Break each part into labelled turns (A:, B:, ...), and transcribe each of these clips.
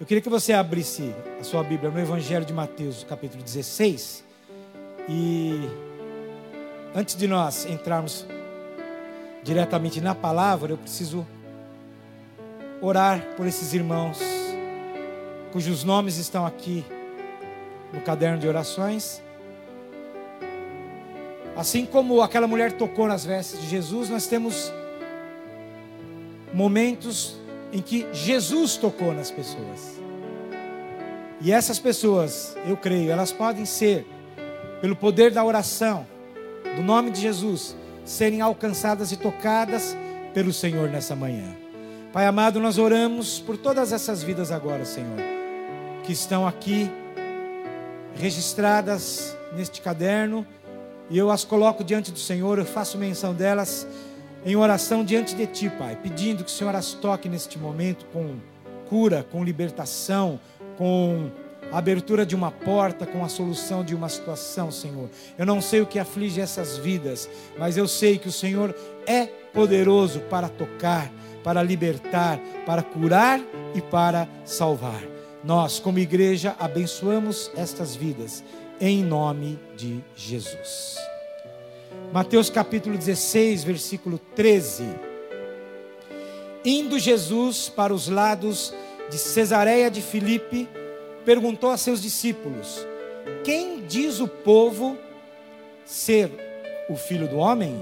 A: Eu queria que você abrisse a sua Bíblia no Evangelho de Mateus, capítulo 16. E antes de nós entrarmos diretamente na palavra, eu preciso orar por esses irmãos cujos nomes estão aqui no caderno de orações. Assim como aquela mulher tocou nas vestes de Jesus, nós temos momentos em que Jesus tocou nas pessoas. E essas pessoas, eu creio, elas podem ser, pelo poder da oração, do nome de Jesus, serem alcançadas e tocadas pelo Senhor nessa manhã. Pai amado, nós oramos por todas essas vidas agora, Senhor, que estão aqui registradas neste caderno, e eu as coloco diante do Senhor, eu faço menção delas em oração diante de Ti, Pai, pedindo que o Senhor as toque neste momento com cura, com libertação, com a abertura de uma porta, com a solução de uma situação, Senhor. Eu não sei o que aflige essas vidas, mas eu sei que o Senhor é poderoso para tocar, para libertar, para curar e para salvar. Nós, como igreja, abençoamos estas vidas em nome de Jesus. Mateus capítulo 16, versículo 13. Indo Jesus para os lados de Cesareia de Filipe, perguntou a seus discípulos: Quem diz o povo ser o filho do homem?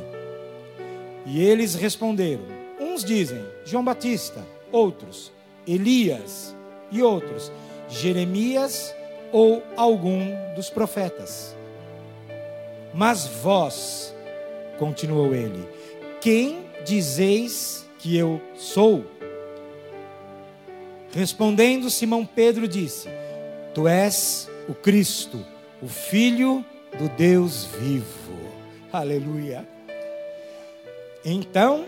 A: E eles responderam: Uns dizem João Batista, outros Elias e outros Jeremias ou algum dos profetas. Mas vós, continuou ele: Quem dizeis que eu sou? Respondendo Simão Pedro disse: Tu és o Cristo, o Filho do Deus vivo. Aleluia. Então,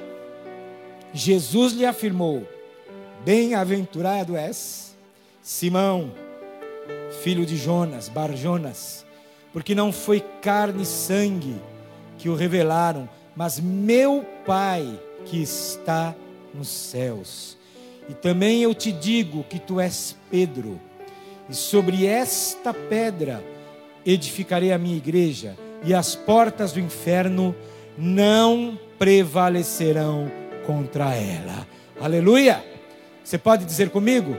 A: Jesus lhe afirmou: Bem-aventurado és, Simão, filho de Jonas, Bar Jonas, porque não foi carne e sangue que o revelaram, mas meu Pai que está nos céus. E também eu te digo que tu és Pedro, e sobre esta pedra edificarei a minha igreja, e as portas do inferno não prevalecerão contra ela. Aleluia! Você pode dizer comigo?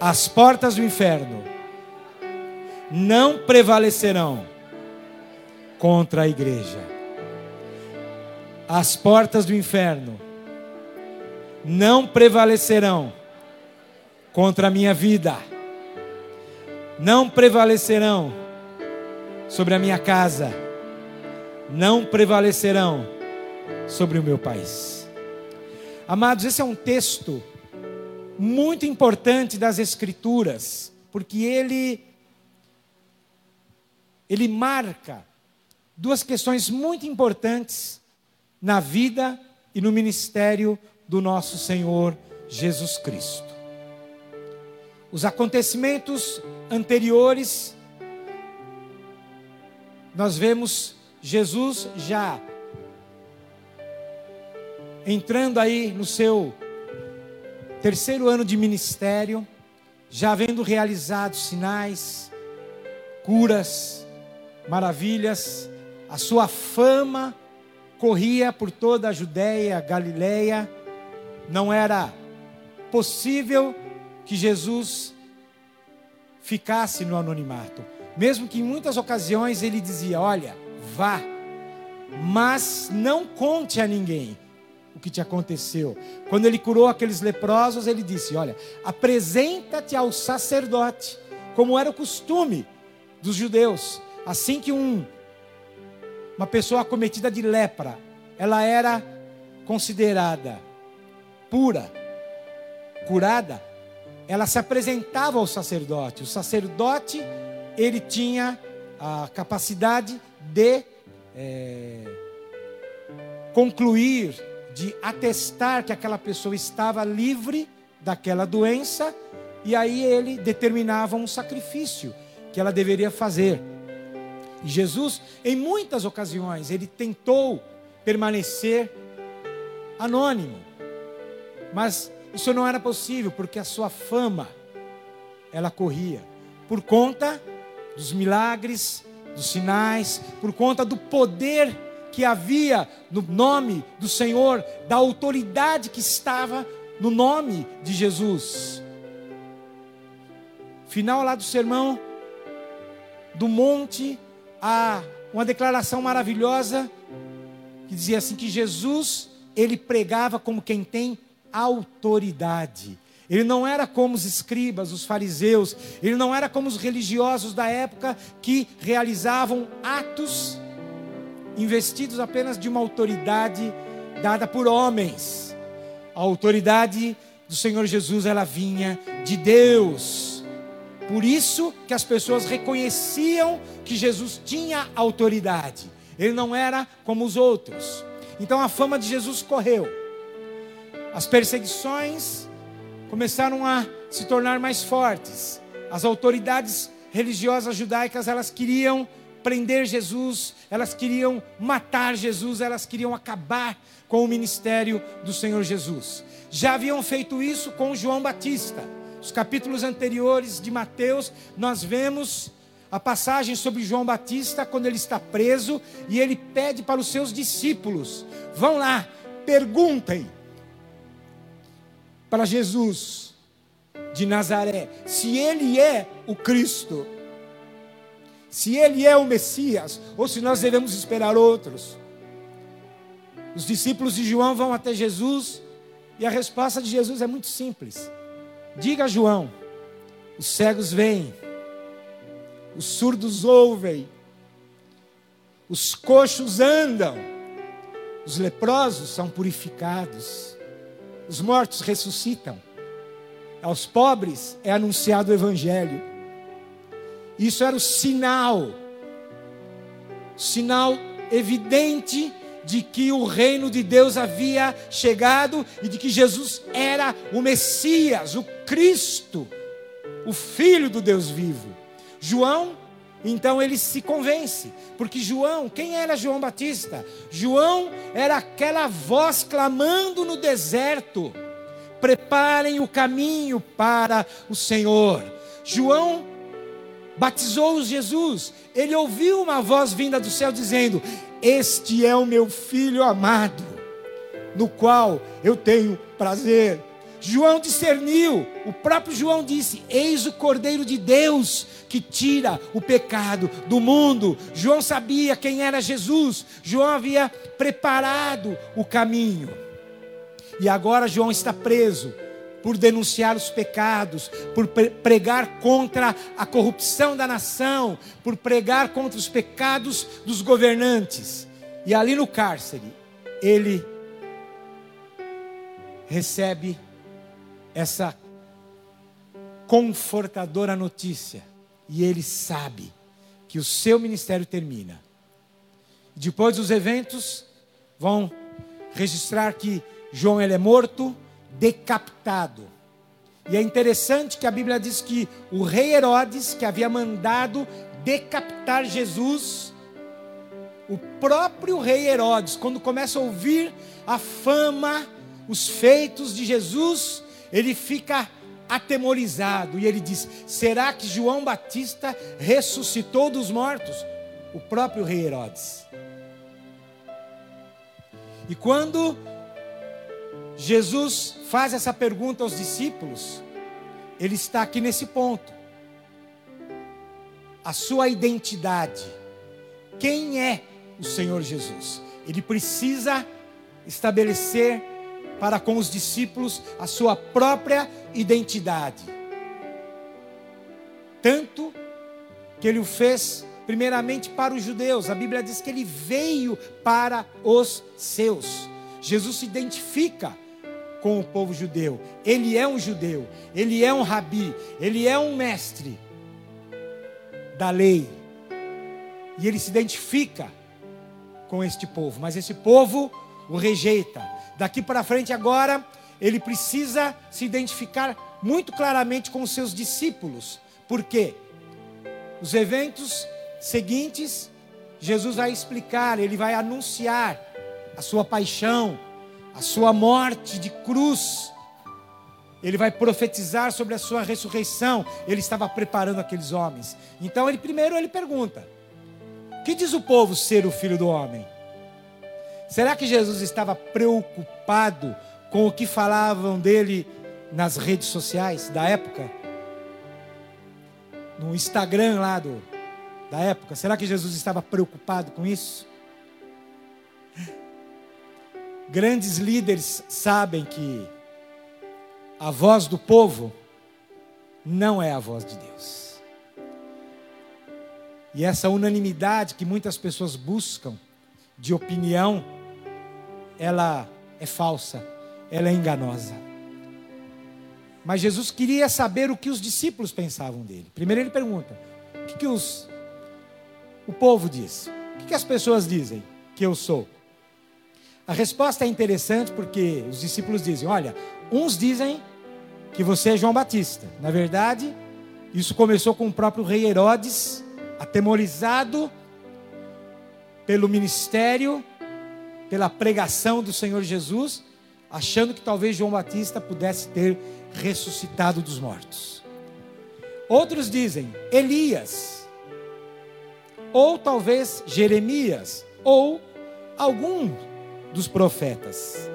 A: As portas do inferno não prevalecerão contra a igreja. As portas do inferno não prevalecerão contra a minha vida, não prevalecerão sobre a minha casa, não prevalecerão sobre o meu país. Amados, esse é um texto muito importante das Escrituras, porque ele ele marca duas questões muito importantes na vida e no ministério do nosso Senhor Jesus Cristo. Os acontecimentos anteriores, nós vemos Jesus já entrando aí no seu terceiro ano de ministério, já havendo realizado sinais, curas, maravilhas, a sua fama corria por toda a Judéia, Galileia, não era possível que Jesus ficasse no anonimato, mesmo que em muitas ocasiões ele dizia: Olha, vá, mas não conte a ninguém o que te aconteceu. Quando ele curou aqueles leprosos, ele disse: Olha, apresenta-te ao sacerdote, como era o costume dos judeus. Assim que um uma pessoa acometida de lepra, ela era considerada pura, curada, ela se apresentava ao sacerdote. O sacerdote, ele tinha a capacidade de é, concluir, de atestar que aquela pessoa estava livre daquela doença, e aí ele determinava um sacrifício que ela deveria fazer. E Jesus, em muitas ocasiões, ele tentou permanecer anônimo. Mas isso não era possível, porque a sua fama ela corria, por conta dos milagres, dos sinais, por conta do poder que havia no nome do Senhor, da autoridade que estava no nome de Jesus. Final lá do sermão do monte, há uma declaração maravilhosa que dizia assim que Jesus, ele pregava como quem tem autoridade. Ele não era como os escribas, os fariseus, ele não era como os religiosos da época que realizavam atos investidos apenas de uma autoridade dada por homens. A autoridade do Senhor Jesus, ela vinha de Deus. Por isso que as pessoas reconheciam que Jesus tinha autoridade. Ele não era como os outros. Então a fama de Jesus correu. As perseguições começaram a se tornar mais fortes. As autoridades religiosas judaicas, elas queriam prender Jesus, elas queriam matar Jesus, elas queriam acabar com o ministério do Senhor Jesus. Já haviam feito isso com João Batista. Os capítulos anteriores de Mateus, nós vemos a passagem sobre João Batista quando ele está preso e ele pede para os seus discípulos: vão lá, perguntem para Jesus de Nazaré se ele é o Cristo, se ele é o Messias, ou se nós devemos esperar outros. Os discípulos de João vão até Jesus e a resposta de Jesus é muito simples: diga a João, os cegos veem, os surdos ouvem, os coxos andam, os leprosos são purificados os mortos ressuscitam. Aos pobres é anunciado o Evangelho. Isso era o sinal, sinal evidente de que o reino de Deus havia chegado e de que Jesus era o Messias, o Cristo, o Filho do Deus vivo. João então ele se convence, porque João, quem era João Batista? João era aquela voz clamando no deserto: preparem o caminho para o Senhor. João batizou Jesus, ele ouviu uma voz vinda do céu dizendo: Este é o meu filho amado, no qual eu tenho prazer. João discerniu, o próprio João disse: Eis o Cordeiro de Deus que tira o pecado do mundo. João sabia quem era Jesus, João havia preparado o caminho. E agora João está preso por denunciar os pecados, por pregar contra a corrupção da nação, por pregar contra os pecados dos governantes. E ali no cárcere, ele recebe essa confortadora notícia e ele sabe que o seu ministério termina. Depois dos eventos, vão registrar que João ele é morto, decapitado. E é interessante que a Bíblia diz que o rei Herodes, que havia mandado decapitar Jesus, o próprio rei Herodes, quando começa a ouvir a fama, os feitos de Jesus, ele fica atemorizado e ele diz: será que João Batista ressuscitou dos mortos? O próprio rei Herodes. E quando Jesus faz essa pergunta aos discípulos, ele está aqui nesse ponto. A sua identidade. Quem é o Senhor Jesus? Ele precisa estabelecer para com os discípulos a sua própria identidade. Tanto que ele o fez primeiramente para os judeus. A Bíblia diz que ele veio para os seus. Jesus se identifica com o povo judeu. Ele é um judeu, ele é um rabi, ele é um mestre da lei. E ele se identifica com este povo, mas esse povo o rejeita. Daqui para frente, agora, ele precisa se identificar muito claramente com os seus discípulos. Por quê? Os eventos seguintes, Jesus vai explicar, ele vai anunciar a sua paixão, a sua morte de cruz. ele vai profetizar sobre a sua ressurreição. Ele estava preparando aqueles homens. Então ele primeiro ele pergunta: que diz o povo ser o filho do homem? Será que Jesus estava preocupado com o que falavam dele nas redes sociais da época? No Instagram lá do, da época? Será que Jesus estava preocupado com isso? Grandes líderes sabem que a voz do povo não é a voz de Deus. E essa unanimidade que muitas pessoas buscam de opinião, ela é falsa, ela é enganosa. Mas Jesus queria saber o que os discípulos pensavam dele. Primeiro ele pergunta: o que, que os, o povo diz? O que, que as pessoas dizem que eu sou? A resposta é interessante porque os discípulos dizem: olha, uns dizem que você é João Batista. Na verdade, isso começou com o próprio rei Herodes, atemorizado pelo ministério, pela pregação do Senhor Jesus, achando que talvez João Batista pudesse ter ressuscitado dos mortos. Outros dizem Elias, ou talvez Jeremias, ou algum dos profetas.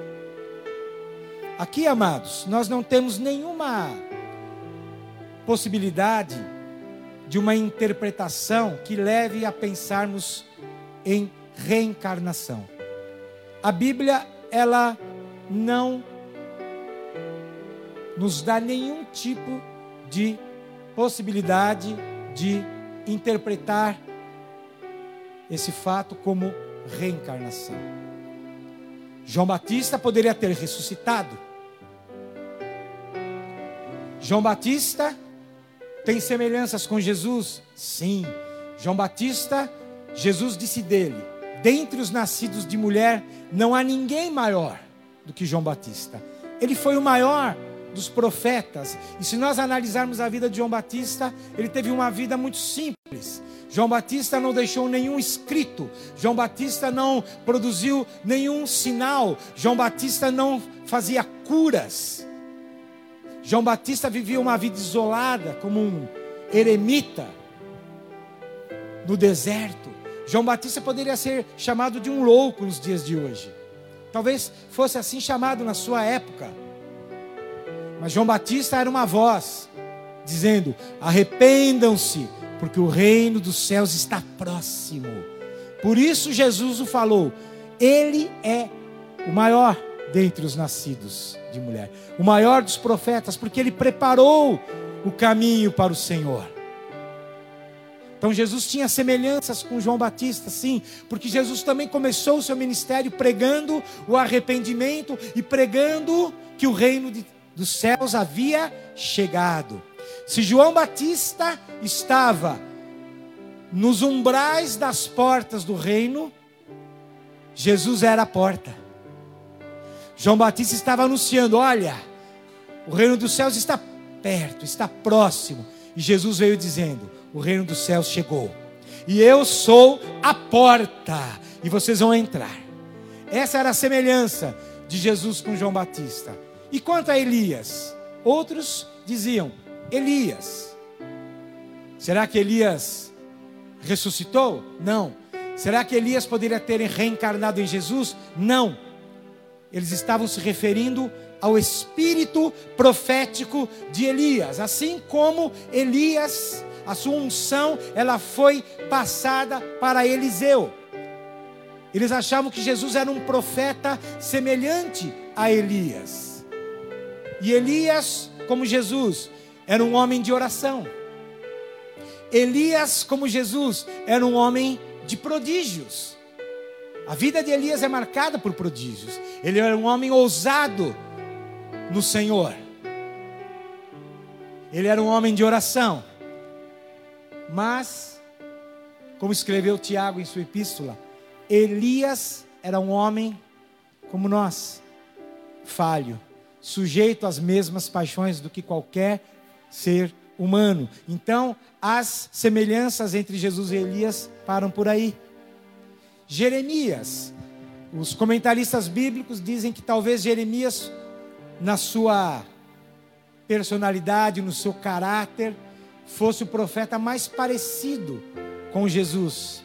A: Aqui, amados, nós não temos nenhuma possibilidade de uma interpretação que leve a pensarmos em reencarnação. A Bíblia, ela não nos dá nenhum tipo de possibilidade de interpretar esse fato como reencarnação. João Batista poderia ter ressuscitado. João Batista tem semelhanças com Jesus? Sim. João Batista, Jesus disse dele: dentre os nascidos de mulher, não há ninguém maior do que João Batista. Ele foi o maior dos profetas. E se nós analisarmos a vida de João Batista, ele teve uma vida muito simples. João Batista não deixou nenhum escrito, João Batista não produziu nenhum sinal, João Batista não fazia curas. João Batista vivia uma vida isolada, como um eremita no deserto. João Batista poderia ser chamado de um louco nos dias de hoje. Talvez fosse assim chamado na sua época. Mas João Batista era uma voz dizendo: arrependam-se, porque o reino dos céus está próximo. Por isso Jesus o falou. Ele é o maior dentre os nascidos de mulher, o maior dos profetas, porque ele preparou o caminho para o Senhor. Então Jesus tinha semelhanças com João Batista, sim, porque Jesus também começou o seu ministério pregando o arrependimento e pregando que o reino de, dos céus havia chegado. Se João Batista estava nos umbrais das portas do reino, Jesus era a porta. João Batista estava anunciando: olha, o reino dos céus está perto, está próximo. E Jesus veio dizendo: o reino dos céus chegou. E eu sou a porta, e vocês vão entrar. Essa era a semelhança de Jesus com João Batista. E quanto a Elias? Outros diziam: Elias. Será que Elias ressuscitou? Não. Será que Elias poderia ter reencarnado em Jesus? Não. Eles estavam se referindo ao espírito profético de Elias, assim como Elias, a sua unção, ela foi passada para Eliseu. Eles achavam que Jesus era um profeta semelhante a Elias. E Elias, como Jesus, era um homem de oração. Elias, como Jesus, era um homem de prodígios. A vida de Elias é marcada por prodígios. Ele era um homem ousado no Senhor. Ele era um homem de oração. Mas, como escreveu Tiago em sua epístola, Elias era um homem como nós, falho, sujeito às mesmas paixões do que qualquer ser humano. Então, as semelhanças entre Jesus e Elias param por aí. Jeremias, os comentaristas bíblicos dizem que talvez Jeremias, na sua personalidade, no seu caráter, fosse o profeta mais parecido com Jesus.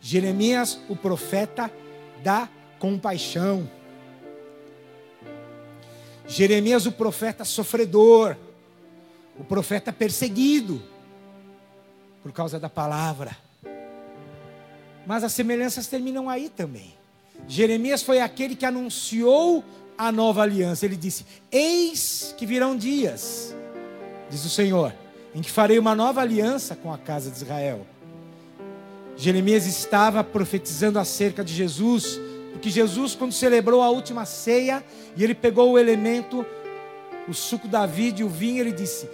A: Jeremias, o profeta da compaixão. Jeremias, o profeta sofredor, o profeta perseguido por causa da palavra. Mas as semelhanças terminam aí também. Jeremias foi aquele que anunciou a nova aliança. Ele disse: Eis que virão dias, diz o Senhor, em que farei uma nova aliança com a casa de Israel. Jeremias estava profetizando acerca de Jesus, porque Jesus, quando celebrou a última ceia, e ele pegou o elemento, o suco da vida e o vinho, ele disse: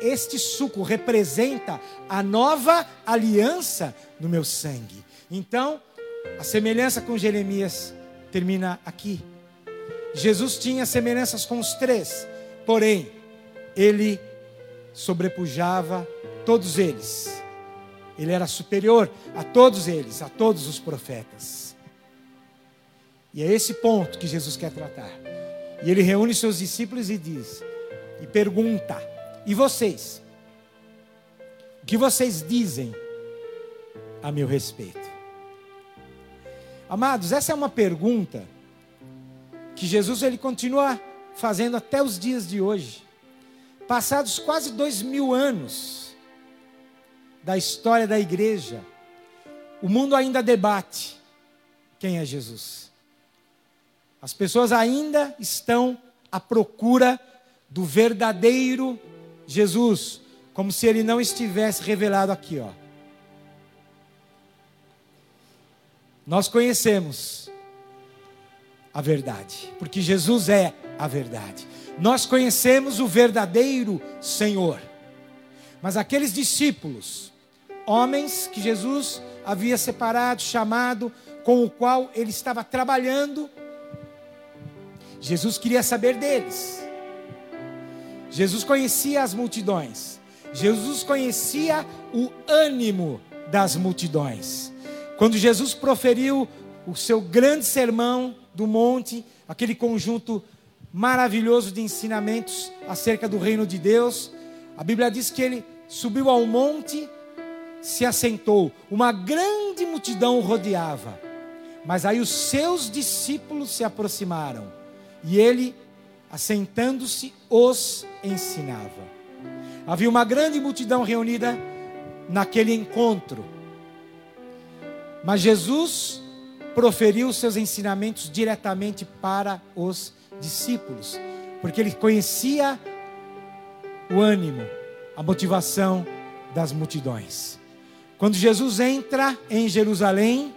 A: Este suco representa a nova aliança no meu sangue. Então, a semelhança com Jeremias termina aqui. Jesus tinha semelhanças com os três, porém, ele sobrepujava todos eles. Ele era superior a todos eles, a todos os profetas. E é esse ponto que Jesus quer tratar. E ele reúne seus discípulos e diz, e pergunta: E vocês? O que vocês dizem a meu respeito? Amados, essa é uma pergunta que Jesus ele continua fazendo até os dias de hoje. Passados quase dois mil anos da história da igreja, o mundo ainda debate quem é Jesus. As pessoas ainda estão à procura do verdadeiro Jesus, como se ele não estivesse revelado aqui, ó. Nós conhecemos a verdade, porque Jesus é a verdade. Nós conhecemos o verdadeiro Senhor. Mas aqueles discípulos, homens que Jesus havia separado, chamado, com o qual ele estava trabalhando, Jesus queria saber deles. Jesus conhecia as multidões. Jesus conhecia o ânimo das multidões. Quando Jesus proferiu o seu grande sermão do monte, aquele conjunto maravilhoso de ensinamentos acerca do reino de Deus, a Bíblia diz que ele subiu ao monte, se assentou, uma grande multidão o rodeava. Mas aí os seus discípulos se aproximaram e ele, assentando-se, os ensinava. Havia uma grande multidão reunida naquele encontro. Mas Jesus proferiu seus ensinamentos diretamente para os discípulos, porque ele conhecia o ânimo, a motivação das multidões. Quando Jesus entra em Jerusalém,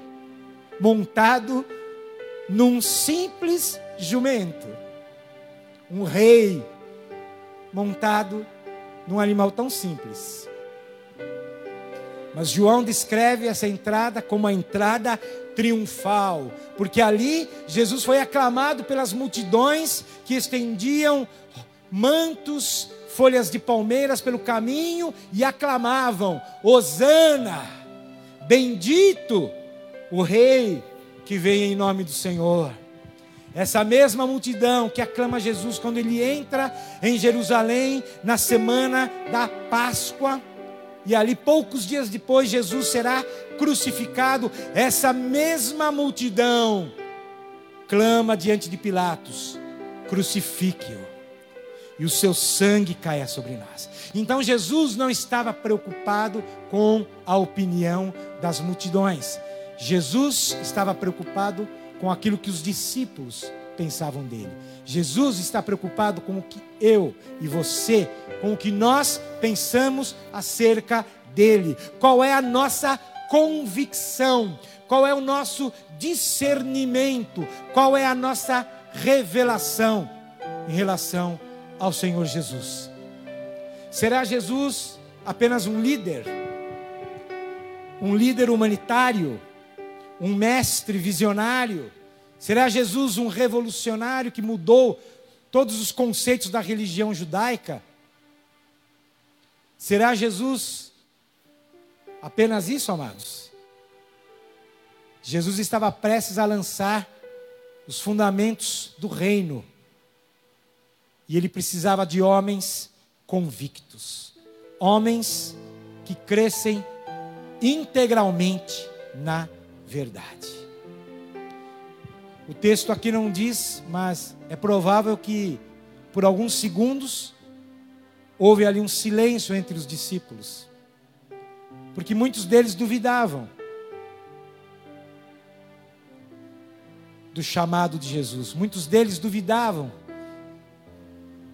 A: montado num simples jumento. Um rei montado num animal tão simples. Mas João descreve essa entrada como a entrada triunfal, porque ali Jesus foi aclamado pelas multidões que estendiam mantos, folhas de palmeiras pelo caminho e aclamavam: Hosana, bendito o rei que vem em nome do Senhor. Essa mesma multidão que aclama Jesus quando ele entra em Jerusalém na semana da Páscoa, e ali poucos dias depois Jesus será crucificado, essa mesma multidão clama diante de Pilatos: crucifique-o, e o seu sangue caia sobre nós. Então Jesus não estava preocupado com a opinião das multidões, Jesus estava preocupado com aquilo que os discípulos pensavam dele. Jesus está preocupado com o que eu e você, com o que nós pensamos acerca dele. Qual é a nossa convicção? Qual é o nosso discernimento? Qual é a nossa revelação em relação ao Senhor Jesus? Será Jesus apenas um líder? Um líder humanitário? um mestre visionário? Será Jesus um revolucionário que mudou todos os conceitos da religião judaica? Será Jesus apenas isso, amados? Jesus estava prestes a lançar os fundamentos do reino. E ele precisava de homens convictos, homens que crescem integralmente na verdade. O texto aqui não diz, mas é provável que por alguns segundos houve ali um silêncio entre os discípulos, porque muitos deles duvidavam do chamado de Jesus, muitos deles duvidavam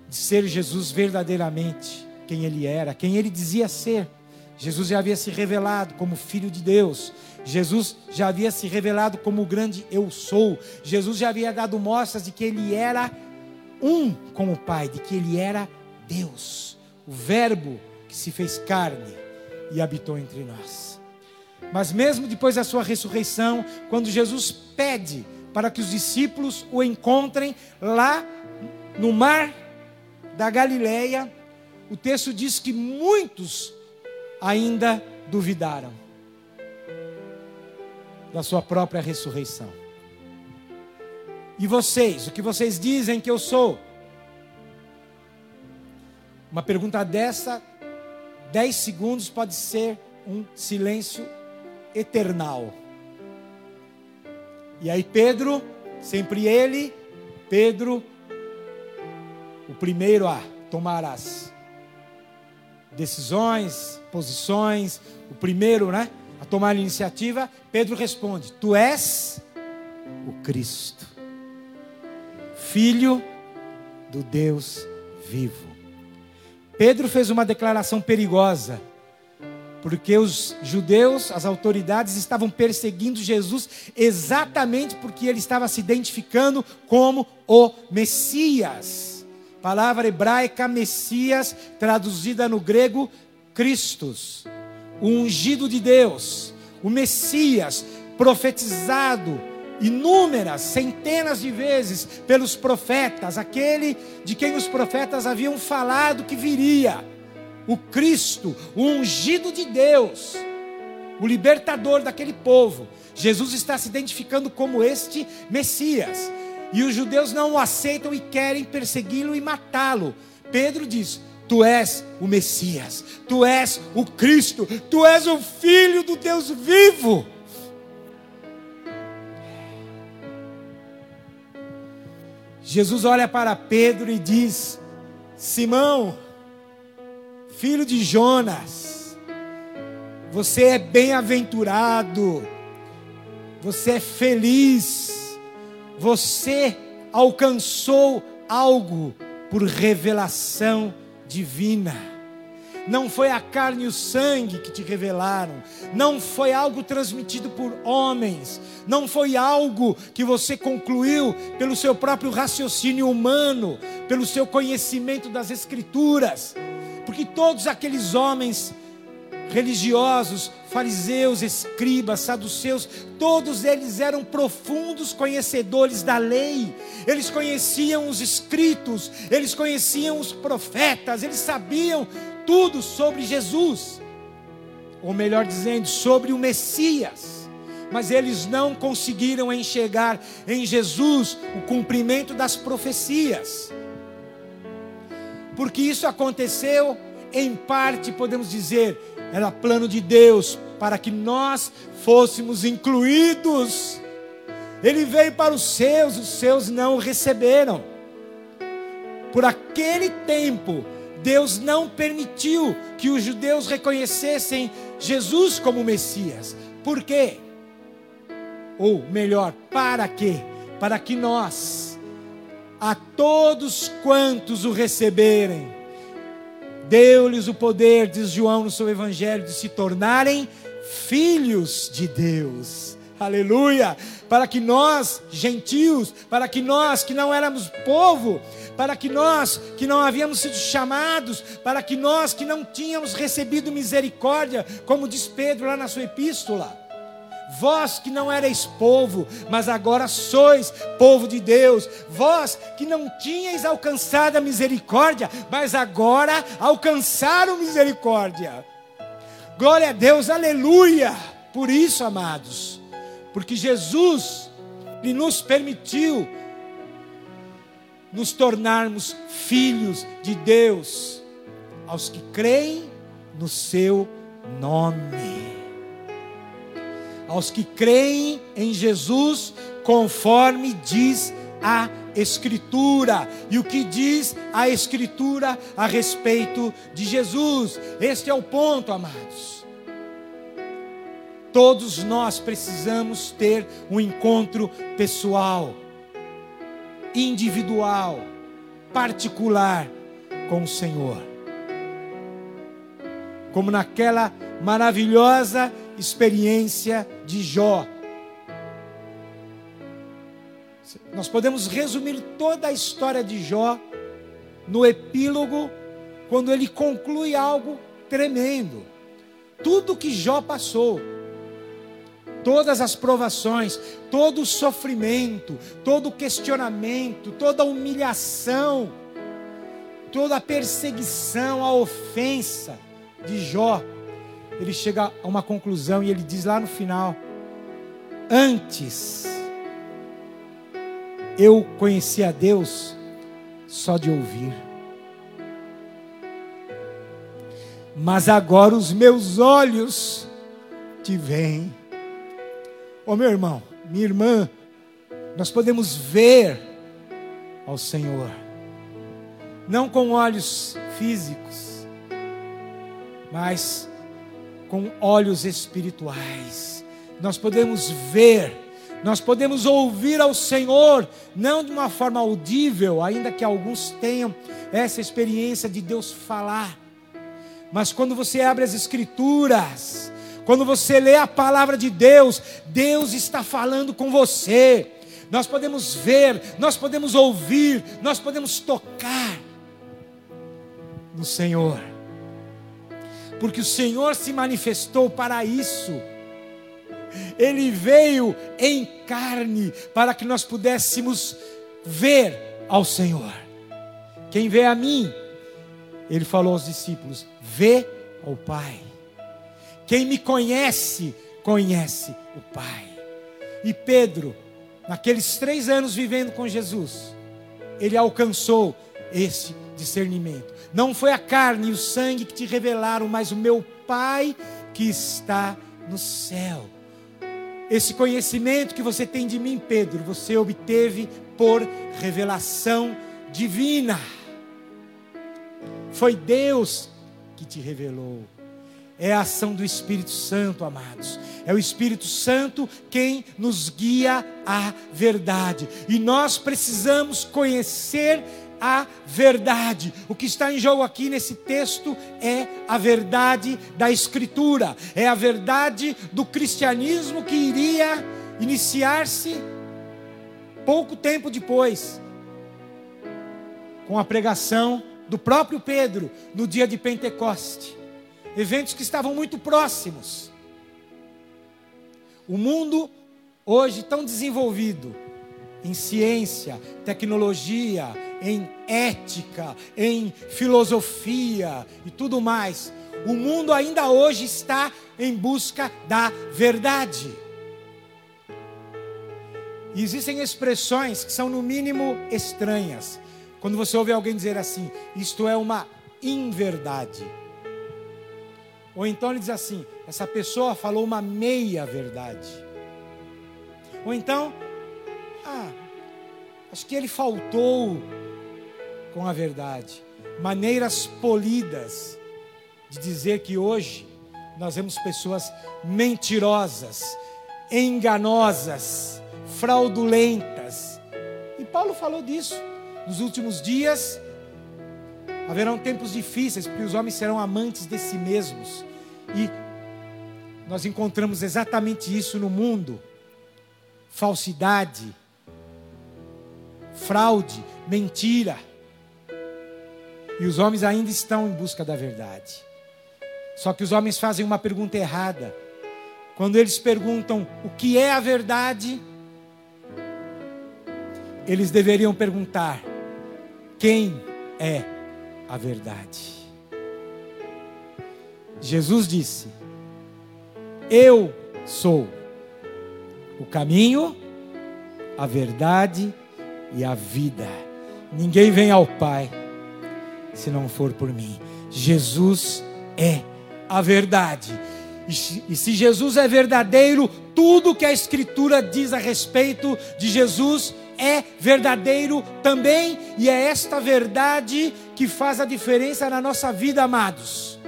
A: de ser Jesus verdadeiramente quem ele era, quem ele dizia ser. Jesus já havia se revelado como Filho de Deus. Jesus já havia se revelado como o grande eu sou. Jesus já havia dado mostras de que ele era um com o Pai, de que ele era Deus, o Verbo que se fez carne e habitou entre nós. Mas mesmo depois da sua ressurreição, quando Jesus pede para que os discípulos o encontrem lá no mar da Galileia, o texto diz que muitos ainda duvidaram da sua própria ressurreição. E vocês, o que vocês dizem que eu sou? Uma pergunta dessa, dez segundos pode ser um silêncio eternal. E aí Pedro, sempre ele, Pedro, o primeiro a tomar as decisões, posições, o primeiro, né, a tomar a iniciativa, Pedro responde: Tu és o Cristo, filho do Deus vivo. Pedro fez uma declaração perigosa, porque os judeus, as autoridades estavam perseguindo Jesus exatamente porque ele estava se identificando como o Messias. Palavra hebraica Messias, traduzida no grego Christus, o ungido de Deus, o Messias, profetizado inúmeras, centenas de vezes pelos profetas, aquele de quem os profetas haviam falado que viria, o Cristo, o ungido de Deus, o libertador daquele povo. Jesus está se identificando como este Messias. E os judeus não o aceitam e querem persegui-lo e matá-lo. Pedro diz: Tu és o Messias, tu és o Cristo, tu és o Filho do Deus vivo. Jesus olha para Pedro e diz: Simão, filho de Jonas, você é bem-aventurado, você é feliz você alcançou algo por revelação divina. Não foi a carne e o sangue que te revelaram, não foi algo transmitido por homens, não foi algo que você concluiu pelo seu próprio raciocínio humano, pelo seu conhecimento das Escrituras, porque todos aqueles homens religiosos, fariseus, escribas, saduceus, todos eles eram profundos conhecedores da lei, eles conheciam os escritos, eles conheciam os profetas, eles sabiam tudo sobre Jesus, ou melhor dizendo, sobre o Messias, mas eles não conseguiram enxergar em Jesus o cumprimento das profecias, porque isso aconteceu em parte, podemos dizer, era plano de Deus para que nós fôssemos incluídos. Ele veio para os seus, os seus não o receberam. Por aquele tempo, Deus não permitiu que os judeus reconhecessem Jesus como Messias. Por quê? Ou melhor, para quê? Para que nós, a todos quantos o receberem, Deu-lhes o poder, diz João no seu evangelho, de se tornarem filhos de Deus. Aleluia! Para que nós, gentios, para que nós que não éramos povo, para que nós que não havíamos sido chamados, para que nós que não tínhamos recebido misericórdia, como diz Pedro lá na sua epístola, Vós que não erais povo, mas agora sois povo de Deus. Vós que não tinhais alcançado a misericórdia, mas agora alcançaram misericórdia. Glória a Deus, aleluia. Por isso, amados, porque Jesus lhe nos permitiu nos tornarmos filhos de Deus aos que creem no seu nome. Aos que creem em Jesus, conforme diz a Escritura. E o que diz a Escritura a respeito de Jesus? Este é o ponto, amados. Todos nós precisamos ter um encontro pessoal, individual, particular com o Senhor. Como naquela maravilhosa experiência de Jó. Nós podemos resumir toda a história de Jó no epílogo, quando ele conclui algo tremendo. Tudo que Jó passou, todas as provações, todo o sofrimento, todo o questionamento, toda a humilhação, toda a perseguição, a ofensa de Jó, ele chega a uma conclusão e ele diz lá no final: Antes eu conheci a Deus só de ouvir. Mas agora os meus olhos te veem. Ô meu irmão, minha irmã, nós podemos ver ao Senhor, não com olhos físicos, mas com olhos espirituais. Nós podemos ver nós podemos ouvir ao Senhor, não de uma forma audível, ainda que alguns tenham essa experiência de Deus falar, mas quando você abre as Escrituras, quando você lê a palavra de Deus, Deus está falando com você. Nós podemos ver, nós podemos ouvir, nós podemos tocar no Senhor, porque o Senhor se manifestou para isso ele veio em carne para que nós pudéssemos ver ao Senhor. Quem vê a mim, ele falou aos discípulos: vê ao Pai. Quem me conhece, conhece o Pai. E Pedro, naqueles três anos vivendo com Jesus, ele alcançou esse discernimento. Não foi a carne e o sangue que te revelaram, mas o meu Pai que está no céu. Esse conhecimento que você tem de mim, Pedro, você obteve por revelação divina. Foi Deus que te revelou. É a ação do Espírito Santo, amados. É o Espírito Santo quem nos guia à verdade. E nós precisamos conhecer a verdade. O que está em jogo aqui nesse texto é a verdade da Escritura, é a verdade do cristianismo que iria iniciar-se pouco tempo depois, com a pregação do próprio Pedro no dia de Pentecoste. Eventos que estavam muito próximos. O mundo hoje tão desenvolvido em ciência, tecnologia, em ética, em filosofia e tudo mais. O mundo ainda hoje está em busca da verdade. E existem expressões que são, no mínimo, estranhas. Quando você ouve alguém dizer assim, isto é uma inverdade. Ou então ele diz assim, essa pessoa falou uma meia verdade. Ou então, ah, acho que ele faltou com a verdade. Maneiras polidas de dizer que hoje nós vemos pessoas mentirosas, enganosas, fraudulentas. E Paulo falou disso. Nos últimos dias haverão tempos difíceis, porque os homens serão amantes de si mesmos. E nós encontramos exatamente isso no mundo: falsidade, fraude, mentira. E os homens ainda estão em busca da verdade. Só que os homens fazem uma pergunta errada. Quando eles perguntam o que é a verdade, eles deveriam perguntar: quem é a verdade? Jesus disse: Eu sou o caminho, a verdade e a vida. Ninguém vem ao Pai se não for por mim. Jesus é a verdade. E se Jesus é verdadeiro, tudo que a Escritura diz a respeito de Jesus é verdadeiro também, e é esta verdade que faz a diferença na nossa vida, amados.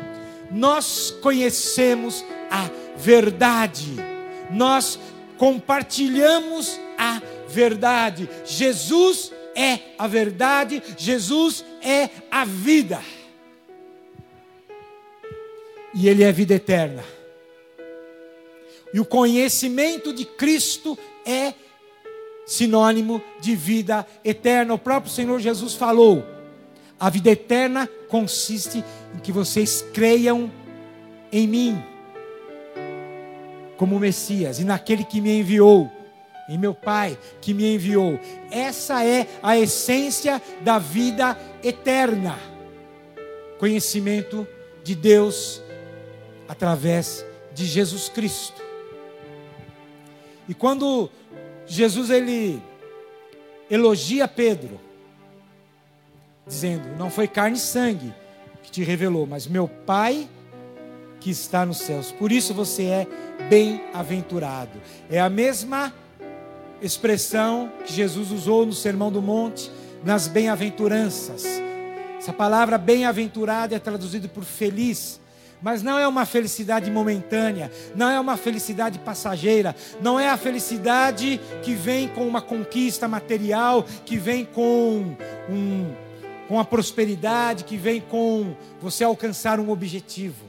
A: Nós conhecemos a verdade, nós compartilhamos a verdade. Jesus é a verdade, Jesus é a vida. E Ele é vida eterna. E o conhecimento de Cristo é sinônimo de vida eterna. O próprio Senhor Jesus falou: a vida eterna consiste em que vocês creiam em mim, como Messias, e naquele que me enviou, em meu Pai que me enviou. Essa é a essência da vida eterna. Conhecimento de Deus através de Jesus Cristo. E quando Jesus ele elogia Pedro, dizendo: Não foi carne e sangue que te revelou, mas meu Pai que está nos céus. Por isso você é bem-aventurado. É a mesma expressão que Jesus usou no Sermão do Monte, nas bem-aventuranças. Essa palavra bem-aventurado é traduzido por feliz mas não é uma felicidade momentânea, não é uma felicidade passageira, não é a felicidade que vem com uma conquista material, que vem com um, com a prosperidade, que vem com você alcançar um objetivo.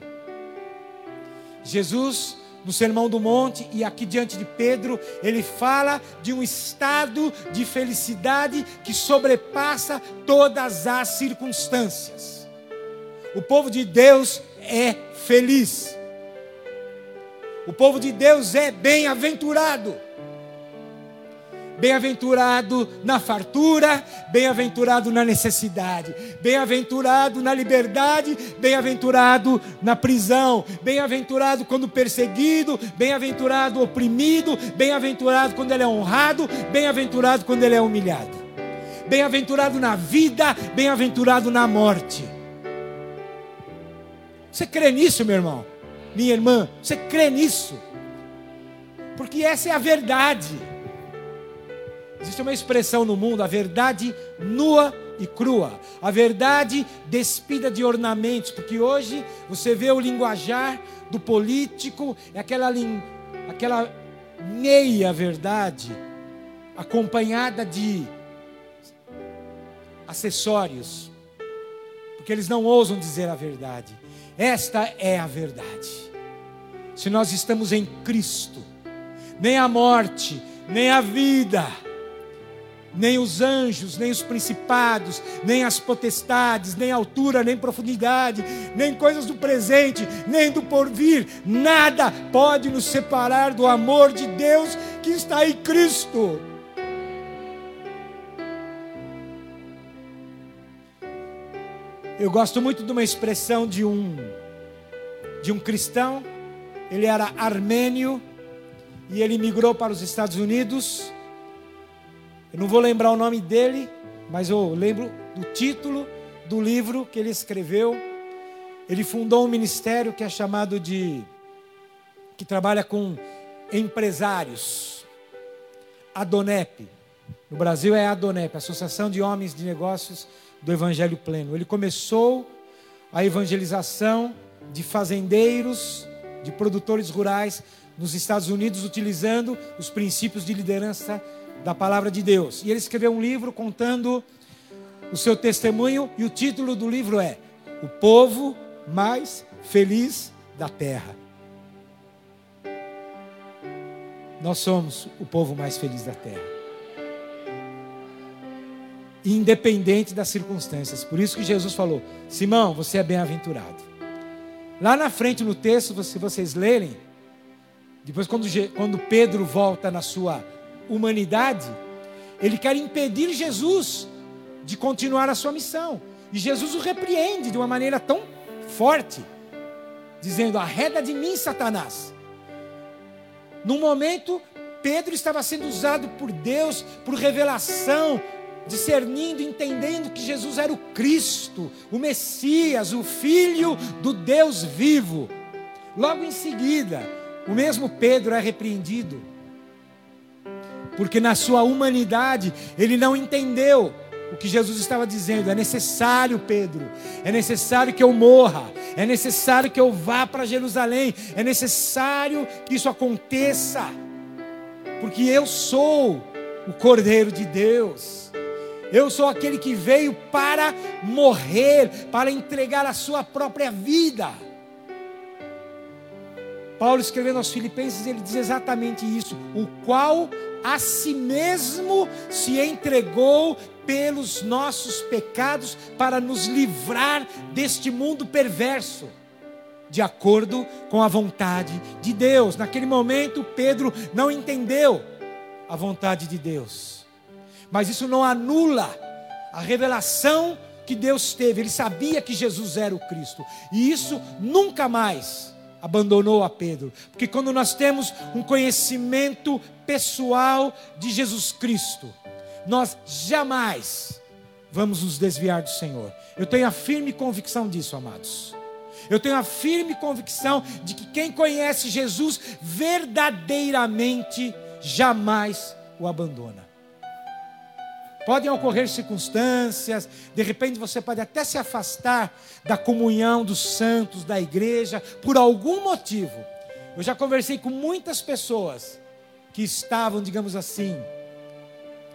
A: Jesus, no Sermão do Monte e aqui diante de Pedro, ele fala de um estado de felicidade que sobrepassa todas as circunstâncias. O povo de Deus é feliz. O povo de Deus é bem-aventurado. Bem-aventurado na fartura, bem-aventurado na necessidade, bem-aventurado na liberdade, bem-aventurado na prisão, bem-aventurado quando perseguido, bem-aventurado oprimido, bem-aventurado quando ele é honrado, bem-aventurado quando ele é humilhado, bem-aventurado na vida, bem-aventurado na morte. Você crê nisso, meu irmão? Minha irmã, você crê nisso? Porque essa é a verdade. Existe uma expressão no mundo, a verdade nua e crua, a verdade despida de ornamentos, porque hoje você vê o linguajar do político, é aquela, aquela meia verdade, acompanhada de acessórios, porque eles não ousam dizer a verdade. Esta é a verdade. Se nós estamos em Cristo, nem a morte, nem a vida, nem os anjos, nem os principados, nem as potestades, nem altura, nem profundidade, nem coisas do presente, nem do porvir, nada pode nos separar do amor de Deus que está em Cristo. Eu gosto muito de uma expressão de um de um cristão. Ele era armênio e ele migrou para os Estados Unidos. Eu não vou lembrar o nome dele, mas eu lembro do título do livro que ele escreveu. Ele fundou um ministério que é chamado de que trabalha com empresários. Adonep. No Brasil é Adonep, Associação de Homens de Negócios do Evangelho Pleno. Ele começou a evangelização de fazendeiros, de produtores rurais nos Estados Unidos, utilizando os princípios de liderança da palavra de Deus. E ele escreveu um livro contando o seu testemunho, e o título do livro é O Povo Mais Feliz da Terra. Nós somos o povo mais feliz da terra independente das circunstâncias. Por isso que Jesus falou: Simão, você é bem-aventurado. Lá na frente no texto, se vocês lerem, depois quando, quando Pedro volta na sua humanidade, ele quer impedir Jesus de continuar a sua missão. E Jesus o repreende de uma maneira tão forte, dizendo: Arreda de mim, Satanás. No momento, Pedro estava sendo usado por Deus, por revelação, discernindo, entendendo que Jesus era o Cristo, o Messias, o Filho do Deus vivo. Logo em seguida, o mesmo Pedro é repreendido, porque na sua humanidade ele não entendeu o que Jesus estava dizendo. É necessário, Pedro, é necessário que eu morra, é necessário que eu vá para Jerusalém, é necessário que isso aconteça, porque eu sou o Cordeiro de Deus. Eu sou aquele que veio para morrer, para entregar a sua própria vida. Paulo escrevendo aos Filipenses, ele diz exatamente isso: o qual a si mesmo se entregou pelos nossos pecados para nos livrar deste mundo perverso, de acordo com a vontade de Deus. Naquele momento, Pedro não entendeu a vontade de Deus, mas isso não anula a revelação que Deus teve. Ele sabia que Jesus era o Cristo, e isso nunca mais abandonou a Pedro, porque quando nós temos um conhecimento pessoal de Jesus Cristo, nós jamais vamos nos desviar do Senhor. Eu tenho a firme convicção disso, amados. Eu tenho a firme convicção de que quem conhece Jesus verdadeiramente jamais o abandona. Podem ocorrer circunstâncias, de repente você pode até se afastar da comunhão dos santos, da igreja, por algum motivo. Eu já conversei com muitas pessoas que estavam, digamos assim,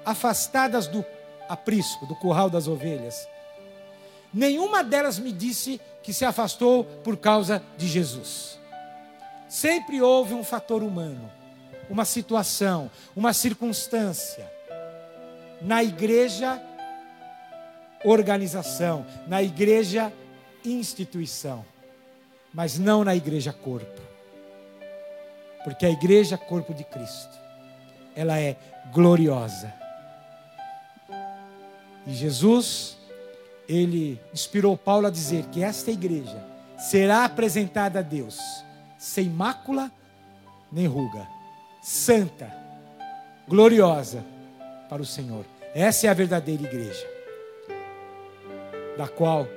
A: afastadas do aprisco, do curral das ovelhas. Nenhuma delas me disse que se afastou por causa de Jesus. Sempre houve um fator humano, uma situação, uma circunstância. Na igreja, organização, na igreja, instituição, mas não na igreja corpo. Porque a igreja corpo de Cristo, ela é gloriosa e Jesus, ele inspirou Paulo a dizer que esta igreja será apresentada a Deus sem mácula nem ruga, santa, gloriosa para o Senhor. Essa é a verdadeira igreja, da qual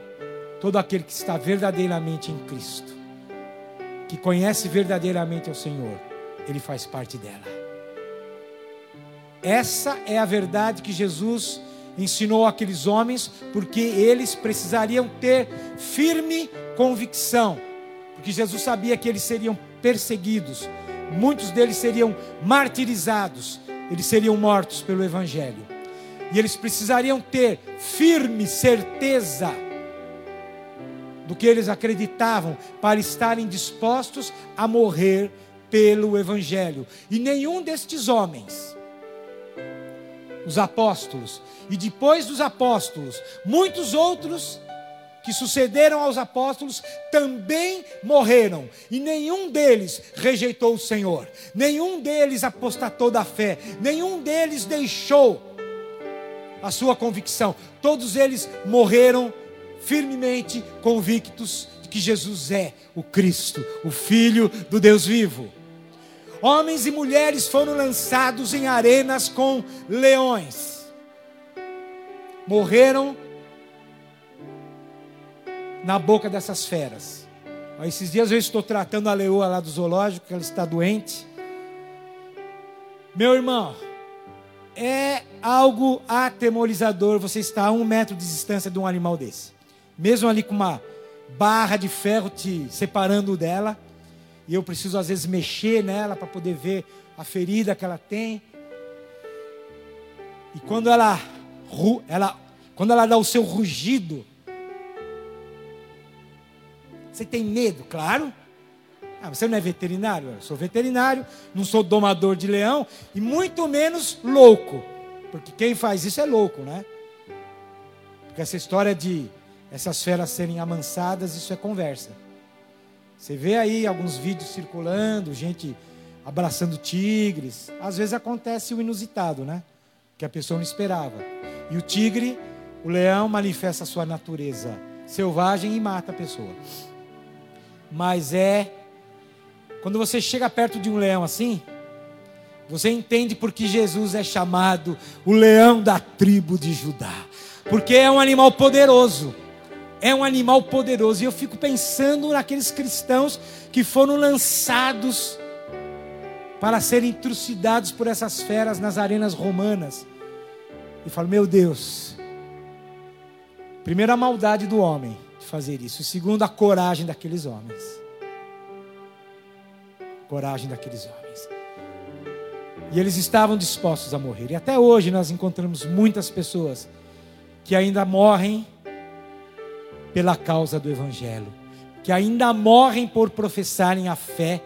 A: todo aquele que está verdadeiramente em Cristo, que conhece verdadeiramente o Senhor, ele faz parte dela. Essa é a verdade que Jesus ensinou aqueles homens, porque eles precisariam ter firme convicção, porque Jesus sabia que eles seriam perseguidos, muitos deles seriam martirizados, eles seriam mortos pelo Evangelho, e eles precisariam ter firme certeza do que eles acreditavam, para estarem dispostos a morrer pelo Evangelho, e nenhum destes homens, os apóstolos, e depois dos apóstolos, muitos outros que sucederam aos apóstolos também morreram, e nenhum deles rejeitou o Senhor, nenhum deles apostatou da fé, nenhum deles deixou a sua convicção, todos eles morreram firmemente convictos de que Jesus é o Cristo, o Filho do Deus vivo. Homens e mulheres foram lançados em arenas com leões morreram na boca dessas feras. Esses dias eu estou tratando a leoa lá do zoológico, que ela está doente. Meu irmão, é algo atemorizador você estar a um metro de distância de um animal desse. Mesmo ali com uma barra de ferro te separando dela. E eu preciso às vezes mexer nela para poder ver a ferida que ela tem. E quando ela ela, quando ela dá o seu rugido, você tem medo, claro. Ah, você não é veterinário? Eu sou veterinário, não sou domador de leão e muito menos louco. Porque quem faz isso é louco, né? Porque essa história de essas feras serem amansadas, isso é conversa. Você vê aí alguns vídeos circulando, gente abraçando tigres. Às vezes acontece o inusitado, né? Que a pessoa não esperava. E o tigre, o leão, manifesta a sua natureza selvagem e mata a pessoa. Mas é. Quando você chega perto de um leão assim, você entende porque Jesus é chamado o leão da tribo de Judá. Porque é um animal poderoso. É um animal poderoso. E eu fico pensando naqueles cristãos que foram lançados para serem trucidados por essas feras nas arenas romanas. E falo, meu Deus. Primeiro, a maldade do homem de fazer isso. Segundo, a coragem daqueles homens. Coragem daqueles homens. E eles estavam dispostos a morrer. E até hoje nós encontramos muitas pessoas que ainda morrem pela causa do Evangelho, que ainda morrem por professarem a fé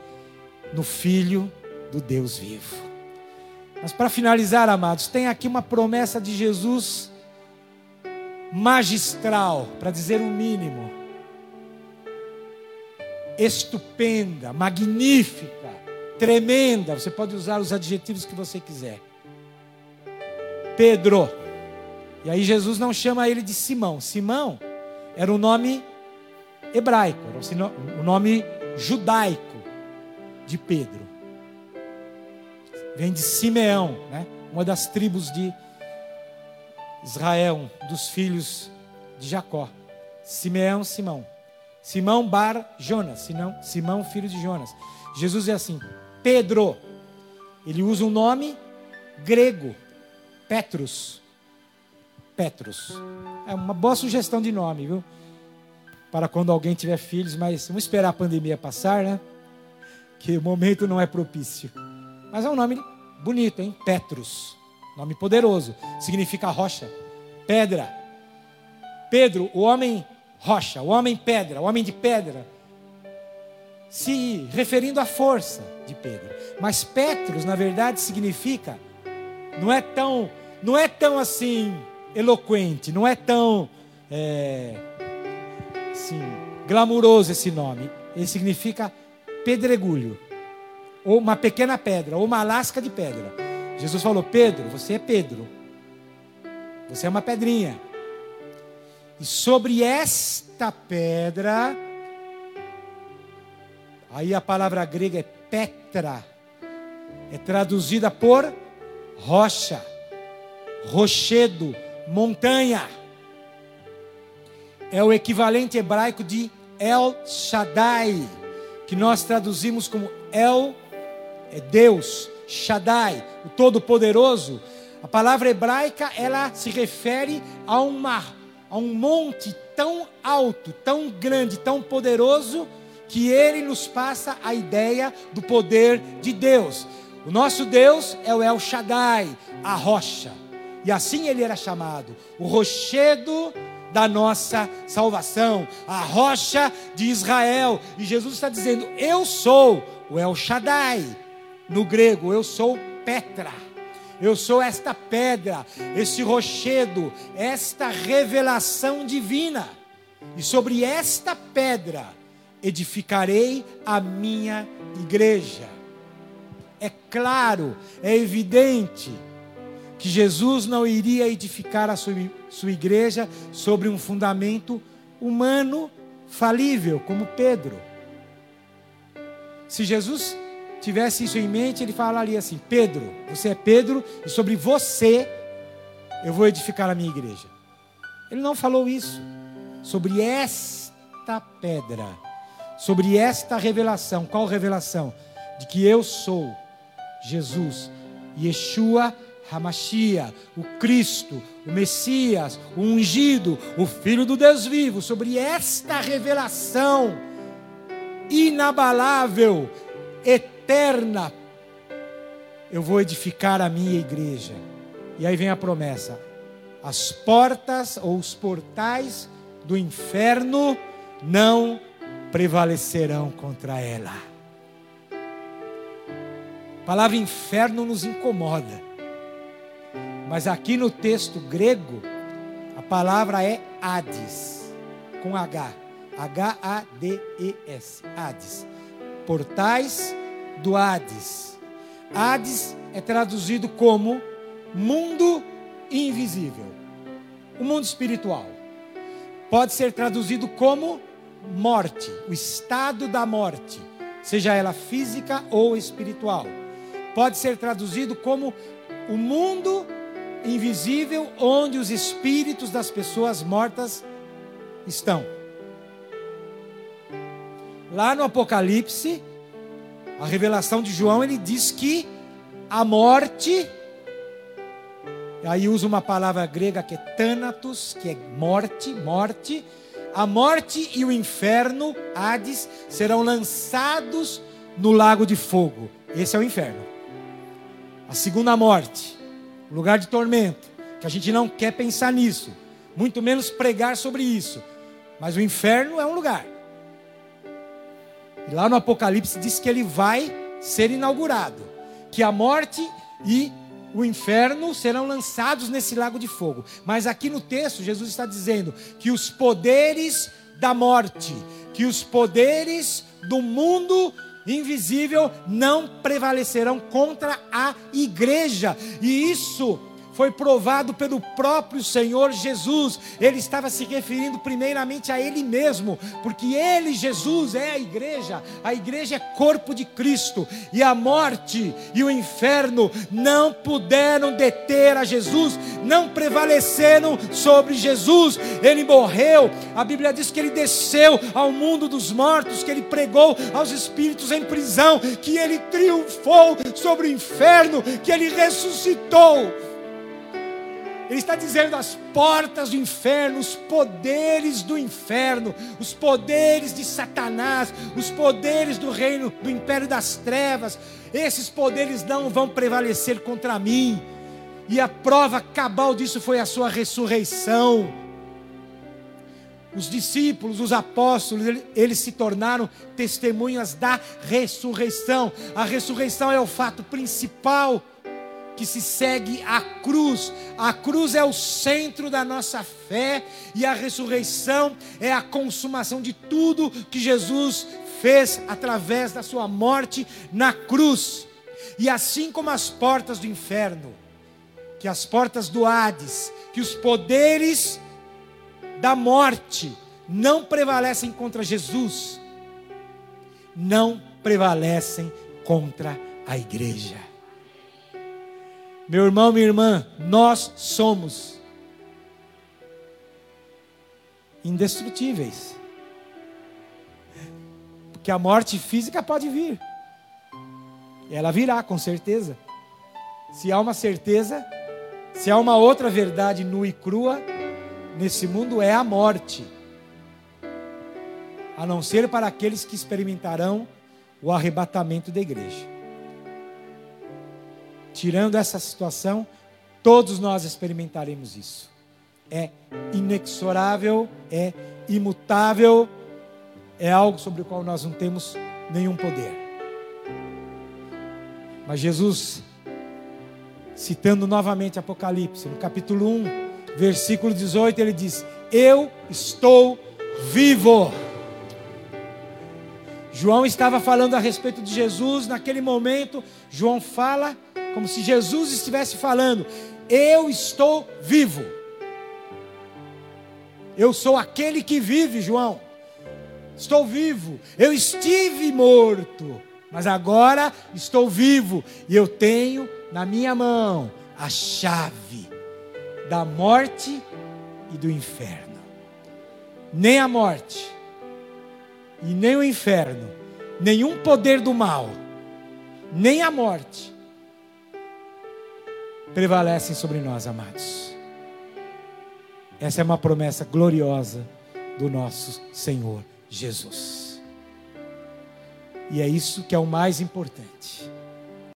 A: no Filho do Deus vivo. Mas para finalizar, amados, tem aqui uma promessa de Jesus magistral, para dizer o mínimo, estupenda, magnífica, tremenda, você pode usar os adjetivos que você quiser. Pedro. E aí Jesus não chama ele de Simão. Simão era o nome hebraico, era o nome judaico de Pedro. Vem de Simeão, né? uma das tribos de Israel, dos filhos de Jacó. Simeão, Simão. Simão Bar Jonas, Simão, Simão filho de Jonas. Jesus é assim, Pedro. Ele usa um nome grego, Petrus. Petrus. É uma boa sugestão de nome, viu? Para quando alguém tiver filhos, mas vamos esperar a pandemia passar, né? Que o momento não é propício. Mas é um nome bonito, hein? Petrus. Nome poderoso. Significa rocha, pedra. Pedro, o homem rocha, o homem pedra, o homem de pedra se referindo à força de Pedro. Mas Petros, na verdade, significa não é tão não é tão assim eloquente, não é tão é, assim, glamuroso esse nome. Ele significa pedregulho, ou uma pequena pedra, ou uma lasca de pedra. Jesus falou: Pedro, você é Pedro, você é uma pedrinha. E sobre esta pedra Aí a palavra grega é Petra, é traduzida por rocha, rochedo, montanha. É o equivalente hebraico de El Shaddai, que nós traduzimos como El é Deus, Shaddai, o Todo-Poderoso. A palavra hebraica ela se refere a uma a um monte tão alto, tão grande, tão poderoso que ele nos passa a ideia do poder de Deus. O nosso Deus é o El Shaddai, a rocha. E assim ele era chamado, o rochedo da nossa salvação, a rocha de Israel. E Jesus está dizendo: Eu sou o El Shaddai. No grego, eu sou Petra. Eu sou esta pedra, esse rochedo, esta revelação divina. E sobre esta pedra edificarei a minha igreja. É claro, é evidente que Jesus não iria edificar a sua, sua igreja sobre um fundamento humano falível, como Pedro. Se Jesus tivesse isso em mente, ele falaria assim: Pedro, você é Pedro, e sobre você eu vou edificar a minha igreja. Ele não falou isso. Sobre esta pedra sobre esta revelação. Qual revelação? De que eu sou Jesus, Yeshua Hamashia, o Cristo, o Messias, o ungido, o Filho do Deus vivo. Sobre esta revelação inabalável, eterna, eu vou edificar a minha igreja. E aí vem a promessa: as portas ou os portais do inferno não prevalecerão contra ela. A palavra inferno nos incomoda. Mas aqui no texto grego, a palavra é Hades, com H. H-A-D-E-S. Hades. Portais do Hades. Hades é traduzido como mundo invisível. O mundo espiritual. Pode ser traduzido como morte, o estado da morte, seja ela física ou espiritual. pode ser traduzido como o mundo invisível onde os espíritos das pessoas mortas estão. Lá no Apocalipse, a revelação de João, ele diz que a morte, aí usa uma palavra grega que é thanatos, que é morte, morte, a morte e o inferno, Hades, serão lançados no lago de fogo. Esse é o inferno. A segunda morte, lugar de tormento, que a gente não quer pensar nisso, muito menos pregar sobre isso. Mas o inferno é um lugar. E lá no Apocalipse diz que ele vai ser inaugurado, que a morte e o inferno serão lançados nesse lago de fogo. Mas aqui no texto, Jesus está dizendo que os poderes da morte, que os poderes do mundo invisível não prevalecerão contra a igreja. E isso foi provado pelo próprio Senhor Jesus. Ele estava se referindo primeiramente a Ele mesmo, porque Ele, Jesus, é a igreja. A igreja é corpo de Cristo. E a morte e o inferno não puderam deter a Jesus, não prevaleceram sobre Jesus. Ele morreu. A Bíblia diz que ele desceu ao mundo dos mortos, que ele pregou aos espíritos em prisão, que ele triunfou sobre o inferno, que ele ressuscitou. Ele está dizendo as portas do inferno, os poderes do inferno, os poderes de Satanás, os poderes do reino, do império das trevas, esses poderes não vão prevalecer contra mim. E a prova cabal disso foi a sua ressurreição. Os discípulos, os apóstolos, eles se tornaram testemunhas da ressurreição. A ressurreição é o fato principal que se segue a cruz. A cruz é o centro da nossa fé e a ressurreição é a consumação de tudo que Jesus fez através da sua morte na cruz. E assim como as portas do inferno, que as portas do Hades, que os poderes da morte não prevalecem contra Jesus, não prevalecem contra a igreja. Meu irmão, minha irmã, nós somos indestrutíveis. Porque a morte física pode vir. Ela virá, com certeza. Se há uma certeza, se há uma outra verdade nua e crua nesse mundo, é a morte. A não ser para aqueles que experimentarão o arrebatamento da igreja. Tirando essa situação, todos nós experimentaremos isso. É inexorável, é imutável, é algo sobre o qual nós não temos nenhum poder. Mas Jesus, citando novamente Apocalipse, no capítulo 1, versículo 18, ele diz: Eu estou vivo. João estava falando a respeito de Jesus naquele momento. João fala como se Jesus estivesse falando: Eu estou vivo. Eu sou aquele que vive, João. Estou vivo. Eu estive morto, mas agora estou vivo e eu tenho na minha mão a chave da morte e do inferno. Nem a morte e nem o inferno, nenhum poder do mal, nem a morte prevalecem sobre nós, amados. Essa é uma promessa gloriosa do nosso Senhor Jesus. E é isso que é o mais importante.